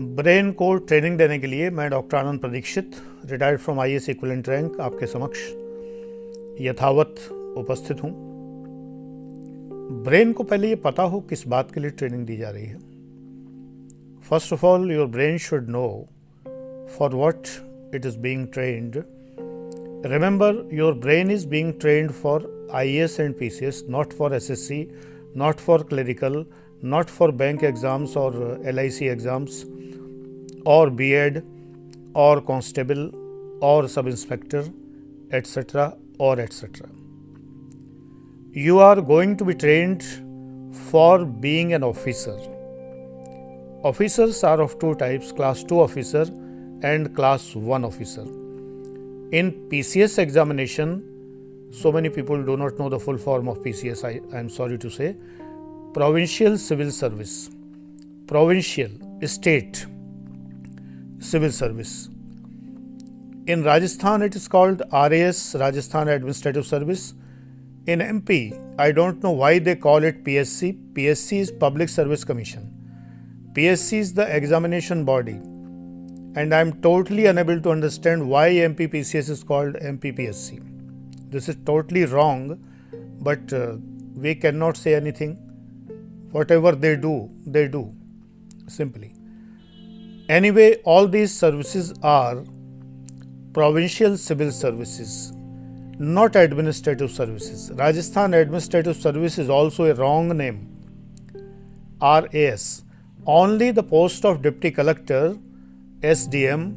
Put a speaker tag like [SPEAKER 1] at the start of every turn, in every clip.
[SPEAKER 1] Brain को training देने के लिए मैं doctor Anand Pradikshit, retired from I S equivalent rank आपके समक्ष यथावत उपस्थित हूँ। ब्रेन को पहले ये पता हो किस बात के लिए ट्रेनिंग दी जा रही है। First of all your brain should know for what it is being trained remember your brain is being trained for I S and P C S not for S S C not for clerical not for bank exams or LIC exams. Or B.Ed or constable or sub inspector etc or etc you are going to be trained for being an officer. Officers are of two types class 2 officer and class 1 officer. In pcs examination so many people do not know the full form of pcs i am sorry to say. Provincial civil service, provincial, state civil service. In Rajasthan, it is called RAS, Rajasthan Administrative Service. In MP, I don't know why they call it PSC. PSC is Public Service Commission. PSC is the examination body. And I am totally unable to understand why MPPCS is called MPPSC. This is totally wrong, but uh, we cannot say anything whatever they do, they do simply. Anyway, all these services are provincial civil services, not administrative services. Rajasthan Administrative Service is also a wrong name. RAS. Only the post of Deputy Collector, SDM,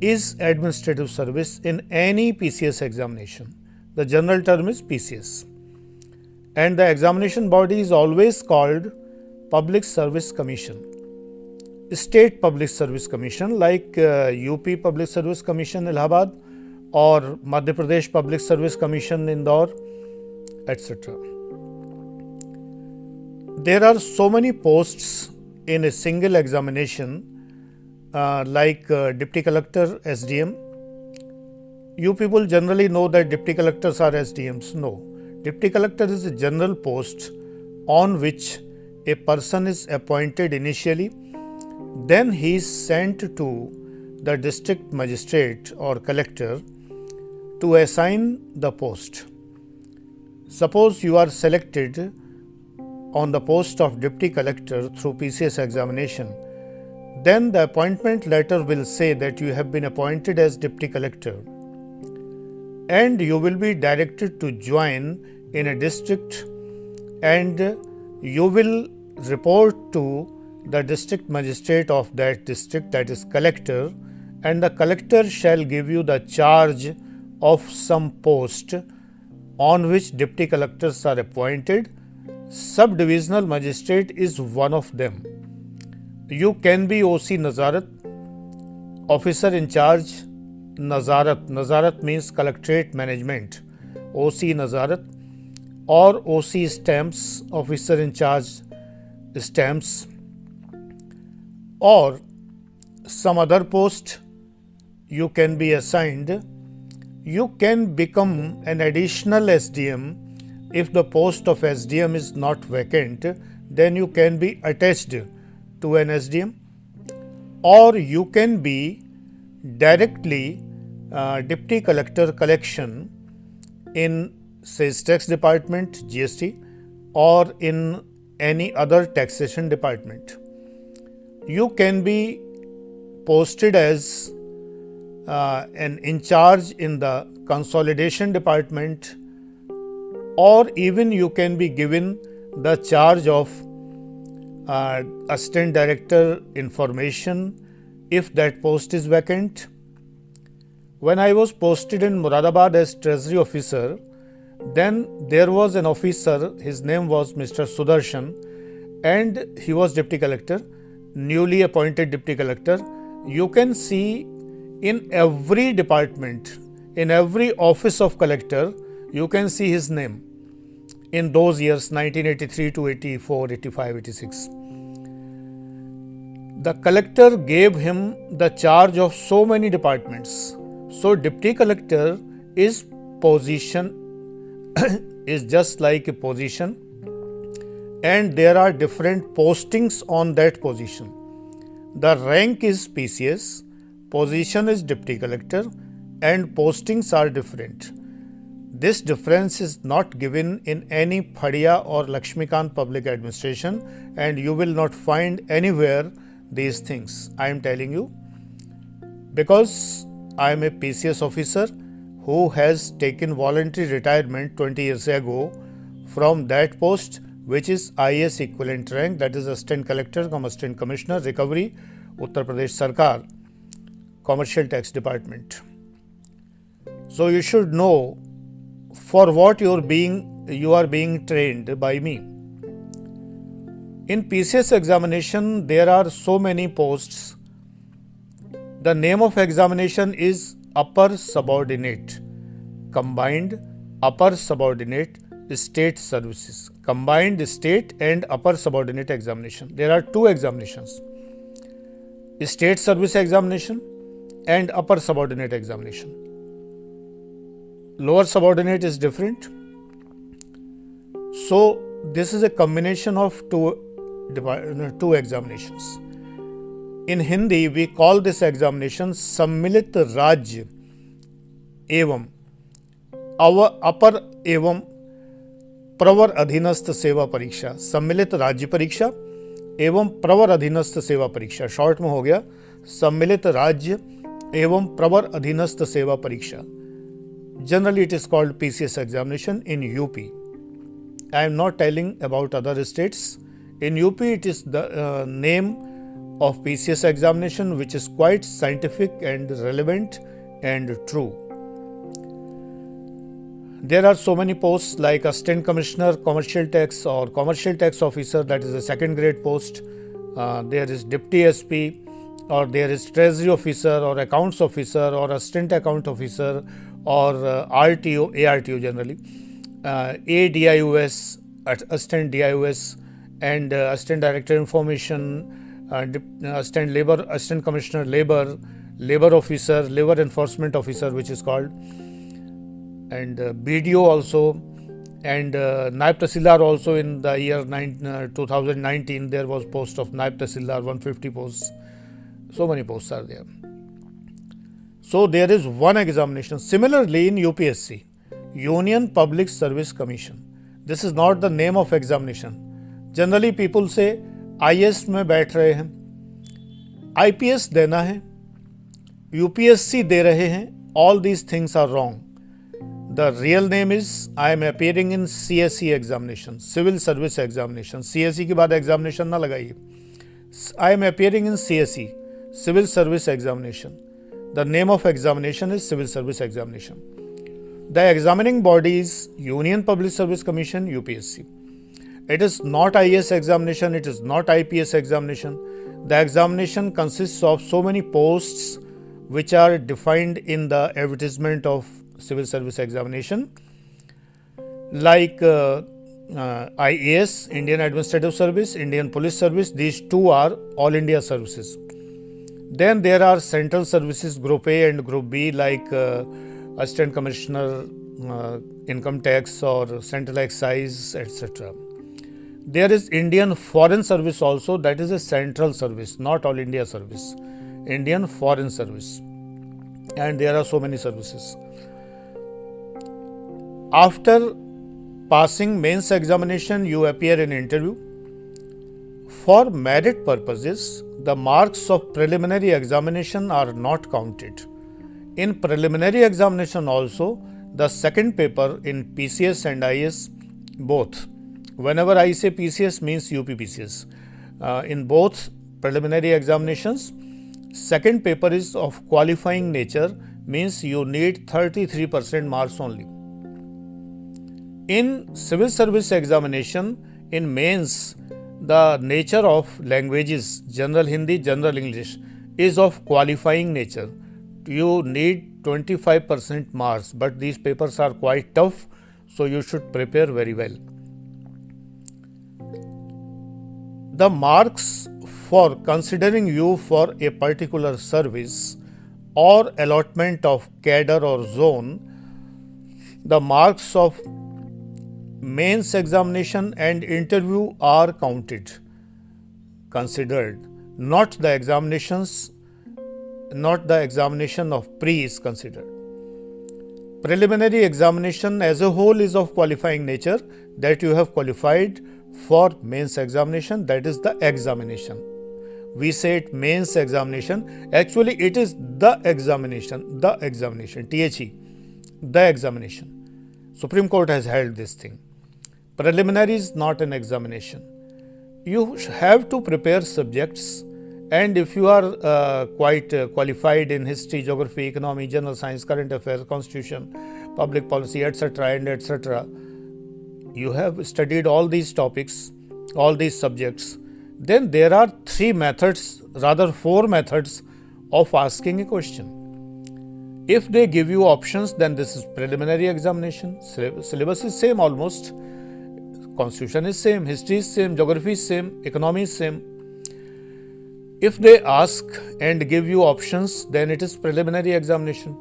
[SPEAKER 1] is administrative service in any PCS examination. The general term is PCS and the examination body is always called Public Service Commission. State Public Service Commission like uh, UP Public Service Commission Allahabad or Madhya Pradesh Public Service Commission Indore etc. There are so many posts in a single examination uh, like uh, Deputy Collector SDM. You people generally know that Deputy Collectors are SDMs. No, Deputy collector is a general post on which a person is appointed initially, then he is sent to the district magistrate or collector to assign the post. Suppose you are selected on the post of deputy collector through PCS examination, then the appointment letter will say that you have been appointed as deputy collector and you will be directed to join in a district and you will report to the district magistrate of that district that is collector and the collector shall give you the charge of some post on which deputy collectors are appointed sub-divisional magistrate is one of them you can be oc nazarat officer in charge Nazarat. Nazarat means collectorate management. OC Nazarat or OC stamps, officer in charge stamps, or some other post you can be assigned. You can become an additional SDM if the post of SDM is not vacant, then you can be attached to an SDM, or you can be directly uh, deputy collector collection in sales tax department GST or in any other taxation department. You can be posted as uh, an in charge in the consolidation department or even you can be given the charge of uh, assistant director information if that post is vacant. When I was posted in Muradabad as treasury officer, then there was an officer, his name was Mr. Sudarshan, and he was deputy collector, newly appointed deputy collector. You can see in every department, in every office of collector, you can see his name in those years 1983 to 84, 85, 86 the collector gave him the charge of so many departments. So, deputy collector is position is just like a position, and there are different postings on that position. The rank is PCS, position is deputy collector, and postings are different. This difference is not given in any Fadia or Lakshmikant public administration, and you will not find anywhere these things. I am telling you because I am a PCS officer who has taken voluntary retirement 20 years ago from that post, which is IS equivalent rank, that is Assistant Collector, Assistant Commissioner, Recovery, Uttar Pradesh Sarkar, Commercial Tax Department. So you should know for what you are being you are being trained by me. In PCS examination, there are so many posts. The name of examination is upper subordinate, combined upper subordinate state services, combined state and upper subordinate examination. There are two examinations state service examination and upper subordinate examination lower subordinate is different. So, this is a combination of two, two examinations. In Hindi, we call this examination Sammilit Rajya एवं अपर एवं प्रवर अधीनस्थ सेवा परीक्षा, सम्मिलित राज्य परीक्षा एवं प्रवर अधीनस्थ सेवा परीक्षा, शॉर्ट में हो गया, सम्मिलित राज्य एवं प्रवर अधीनस्थ सेवा परीक्षा। Generally it is called P C S examination in UP I am not telling about other states in UP it is the name of P C S examination which is quite scientific and relevant and true There are so many posts like Assistant Commissioner, Commercial Tax, or Commercial Tax Officer, that is a second grade post. Uh, there is Deputy SP, or there is Treasury Officer, or Accounts Officer, or Assistant Account Officer, or uh, RTO, ARTO generally, uh, ADIOS, Assistant DIOS, and uh, Assistant Director Information, uh, uh, Assistant Labor, Assistant Commissioner Labor, Labor Officer, Labor Enforcement Officer, which is called, and uh, BDO also, and uh, Naib Tahsildar also in the year nine, uh, 2019 there was post of Naib Tahsildar 150 posts. So many posts are there. So there is one examination. Similarly, in UPSC, Union Public Service Commission, this is not the name of examination. Generally, people say IS में बैठ रहे हैं IPS देना है UPSC दे रहे हैं all these things are wrong. The real name is I am appearing in CSE examination, Civil Service Examination. CSE के बाद examination ना लगाइए. I am appearing in CSE, Civil Service Examination. The name of examination is Civil Service Examination. The examining body is Union Public Service Commission UPSC. It is not IS examination, it is not IPS examination. The examination consists of so many posts which are defined in the advertisement of civil service examination like uh, uh, IAS, Indian Administrative Service, Indian Police Service, these two are all India services. Then there are central services group A and group B like uh, assistant commissioner uh, income tax or central excise etc. There is Indian foreign service also that is a central service not all India service. Indian foreign service and there are so many services. After passing mains examination you appear in interview. For merit purposes the marks of preliminary examination are not counted. In preliminary examination also, the second paper in PCS and IS both. Whenever I say PCS means UPPCS. Uh, in both preliminary examinations, second paper is of qualifying nature means you need 33% marks only. In civil service examination, in mains, the nature of languages, general Hindi, general English, is of qualifying nature. You need 25% marks, but these papers are quite tough, so you should prepare very well. The marks for considering you for a particular service or allotment of cadre or zone, the marks of mains examination and interview are counted considered not the examinations, not the examination of pre is considered. Preliminary examination as a whole is of qualifying nature that you have qualified for mains examination, that is the examination. We say it mains examination, actually, it is the examination, the examination, THE, the examination. Supreme Court has held this thing. Preliminary is not an examination. You have to prepare subjects and if you are uh, quite uh, qualified in history, geography, economy, general science, current affairs, constitution, public policy, etc., and etc., you have studied all these topics, all these subjects, then there are three methods, rather, four methods of asking a question. If they give you options, then this is preliminary examination. Syllabus is same almost. Constitution is same, history is same, geography is same, economy is same if they ask and give you options, then it is preliminary examination.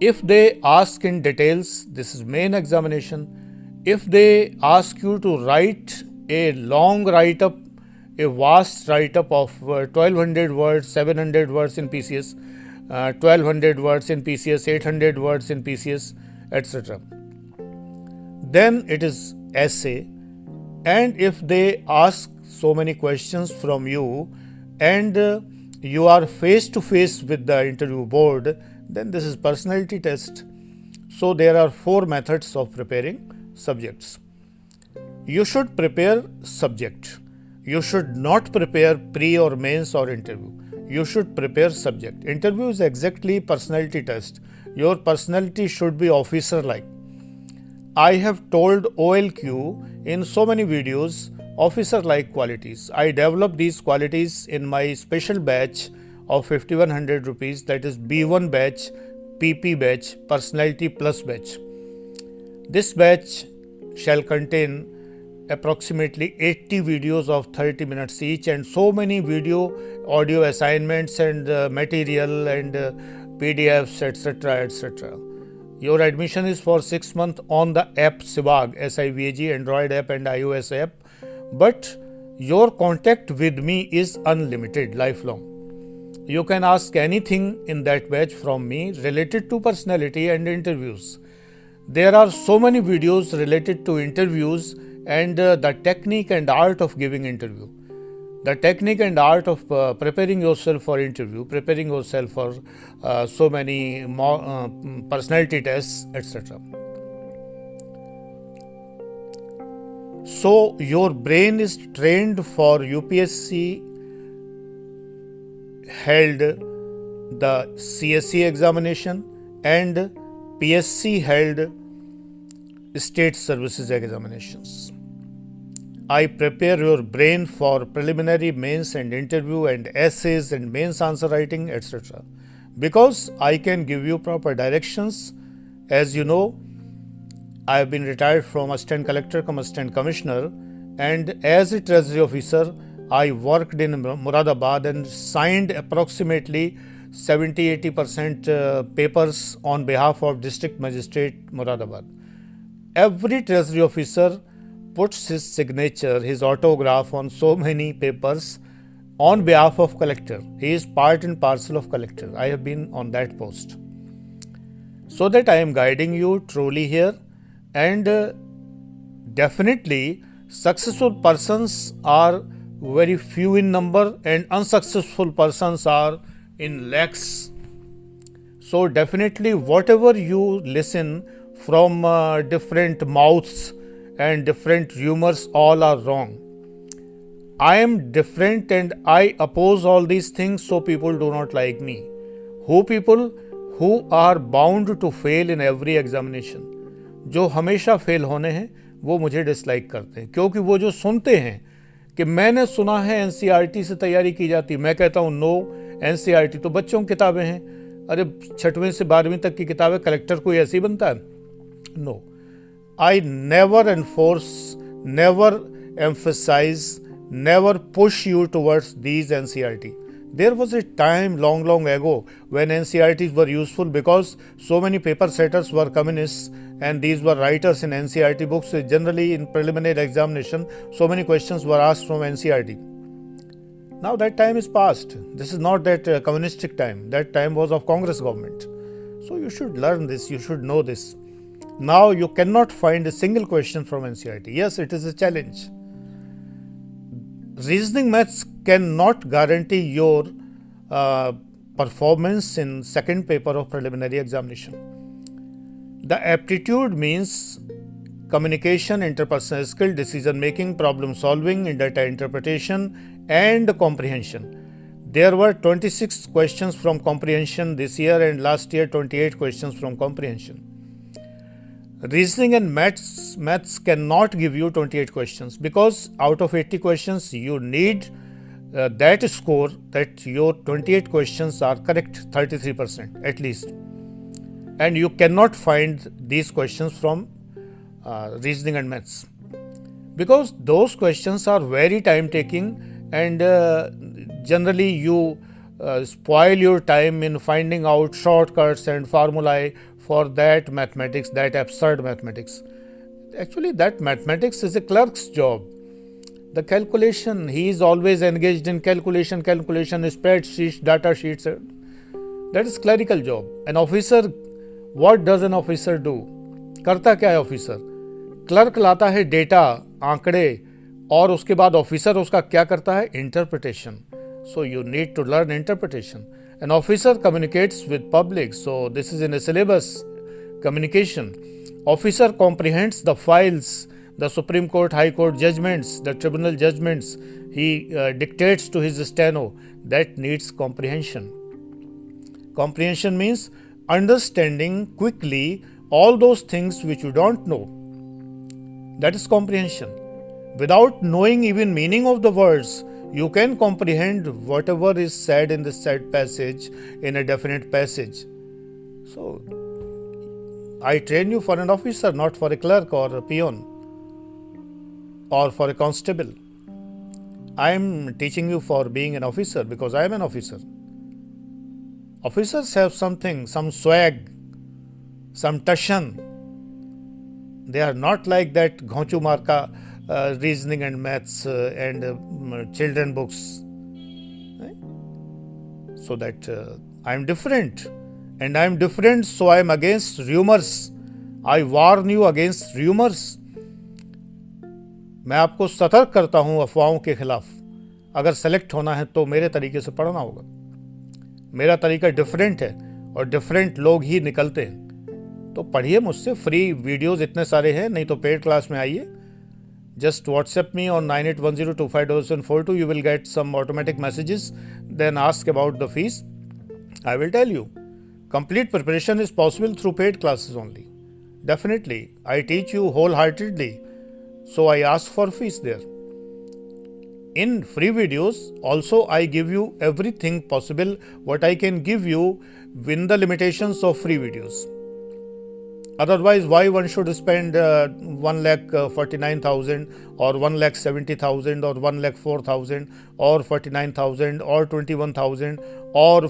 [SPEAKER 1] If they ask in details, this is main examination. If they ask you to write a long write up, a vast write up of uh, 1200 words, 700 words in PCS, uh, 1200 words in PCS, 800 words in PCS, etc. Then it is essay. And if they ask so many questions from you, and uh, you are face to face with the interview board, then this is personality test. So there are four methods of preparing subjects. You should prepare subject. You should not prepare pre or mains or interview. You should prepare subject. Interview is exactly personality test. Your personality should be officer like. I have told OLQ in so many videos officer like qualities. I developed these qualities in my special batch of 5100 rupees that is B1 batch, PP batch, personality plus batch. This batch shall contain approximately 80 videos of 30 minutes each and so many video audio assignments and uh, material and uh, pdfs etc etc your admission is for 6 months on the app Sivag, S-I-V-A-G, Android app and iOS app but your contact with me is unlimited, lifelong. You can ask anything in that batch from me related to personality and interviews. There are so many videos related to interviews and uh, the technique and art of giving interview. The technique and art of uh, preparing yourself for interview, preparing yourself for uh, so many more, uh, personality tests, etc. So, your brain is trained for UPSC held the CSE examination and PSC held state services examinations. I prepare your brain for preliminary mains and interview and essays and mains answer writing, etc. Because I can give you proper directions. As you know, I have been retired from assistant collector come assistant commissioner and as a treasury officer I worked in Muradabad and signed approximately 70 80% uh, papers on behalf of district magistrate Muradabad. Every treasury officer puts his signature, his autograph on so many papers on behalf of collector. He is part and parcel of collector. I have been on that post. So that I am guiding you truly here and uh, definitely successful persons are very few in number and unsuccessful persons are in lakhs so definitely whatever you listen from uh, different mouths and different rumors all are wrong i am different and i oppose all these things so people do not like me who people who are bound to fail in every examination जो हमेशा fail होने हैं वो मुझे dislike करते हैं क्योंकि वो जो सुनते हैं कि मैंने सुना है एन से तैयारी की जाती मैं कहता हूँ नो एन तो बच्चों की किताबें हैं अरे छठवीं से बारहवीं तक की किताबें कलेक्टर कोई ऐसी बनता है no I never enforce, never emphasize, never push you towards these NCRT. There was a time long, long ago when NCRTs were useful because so many paper setters were communists and these were writers in NCRT books. Generally, in preliminary examination, so many questions were asked from NCRT. Now that time is past. This is not that uh, communistic time. That time was of Congress government. So you should learn this. You should know this. Now you cannot find a single question from NCERT. Yes, it is a challenge. Reasoning maths cannot guarantee your uh, performance in second paper of preliminary examination. The aptitude means communication, interpersonal skill, decision making, problem solving, data interpretation, and comprehension. There were 26 questions from comprehension this year and last year 28 questions from comprehension. Reasoning and maths, maths cannot give you 28 questions because out of 80 questions you need uh, that score that your 28 questions are correct 33% at least. And you cannot find these questions from uh, reasoning and maths because those questions are very time taking and uh, generally you uh, spoil your time in finding out shortcuts and formulae for that mathematics, that absurd mathematics. Actually, that mathematics is a clerk's job. The calculation, he is always engaged in calculation, calculation, spreadsheets, data sheets. That is clerical job. An officer, what does an officer do? करता क्या है officer clerk लाता है data आंकड़े और उसके बाद officer उसका क्या करता है interpretation so you need to learn interpretation an officer communicates with public so this is in a syllabus communication. Officer comprehends the files the supreme court high court judgments the tribunal judgments. He uh, dictates to his steno that needs comprehension. Comprehension means understanding quickly all those things which you don't know. That is comprehension. Without knowing even meaning of the words you can comprehend whatever is said in the said passage in a definite passage. So, I train you for an officer, not for a clerk or a peon or for a constable. I am teaching you for being an officer because I am an officer. Officers have something, some swag, some tashan. They are not like that Ghochu Marka uh, reasoning and maths uh, and uh, children books right? so that i am different and i am different so i am against rumors i warn you against rumors मैं आपको सतर्क करता हूँ अफवाहों के खिलाफ अगर select होना है तो मेरे तरीके से पढ़ना होगा मेरा तरीका डिफरेंट है और डिफरेंट लोग ही निकलते हैं तो पढ़िए मुझसे फ्री वीडियोस इतने सारे हैं नहीं तो पेड क्लास में आइए just whatsapp me on 9810250742 you will get some automatic messages. Then ask about the fees. I will tell you. Complete preparation is possible through paid classes only. Definitely i teach you wholeheartedly. So i ask for fees there. In free videos also i give you everything possible. What i can give you within the limitations of free videos Otherwise, why one should spend uh, 1 lakh uh, 49,000 or 1 lakh 70,000 or 1 lakh 4,000 or 49,000 or 21,000 or uh,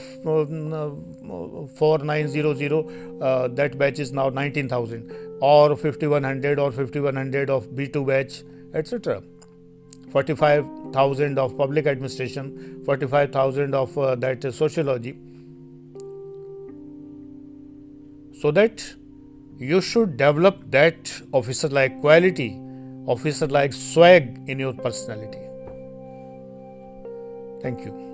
[SPEAKER 1] 4900 uh, that batch is now 19,000 or 5100 or 5100 of B2 batch etc. 45,000 of public administration, 45,000 of uh, that sociology. So that you should develop that officer like quality, officer like swag in your personality. Thank you.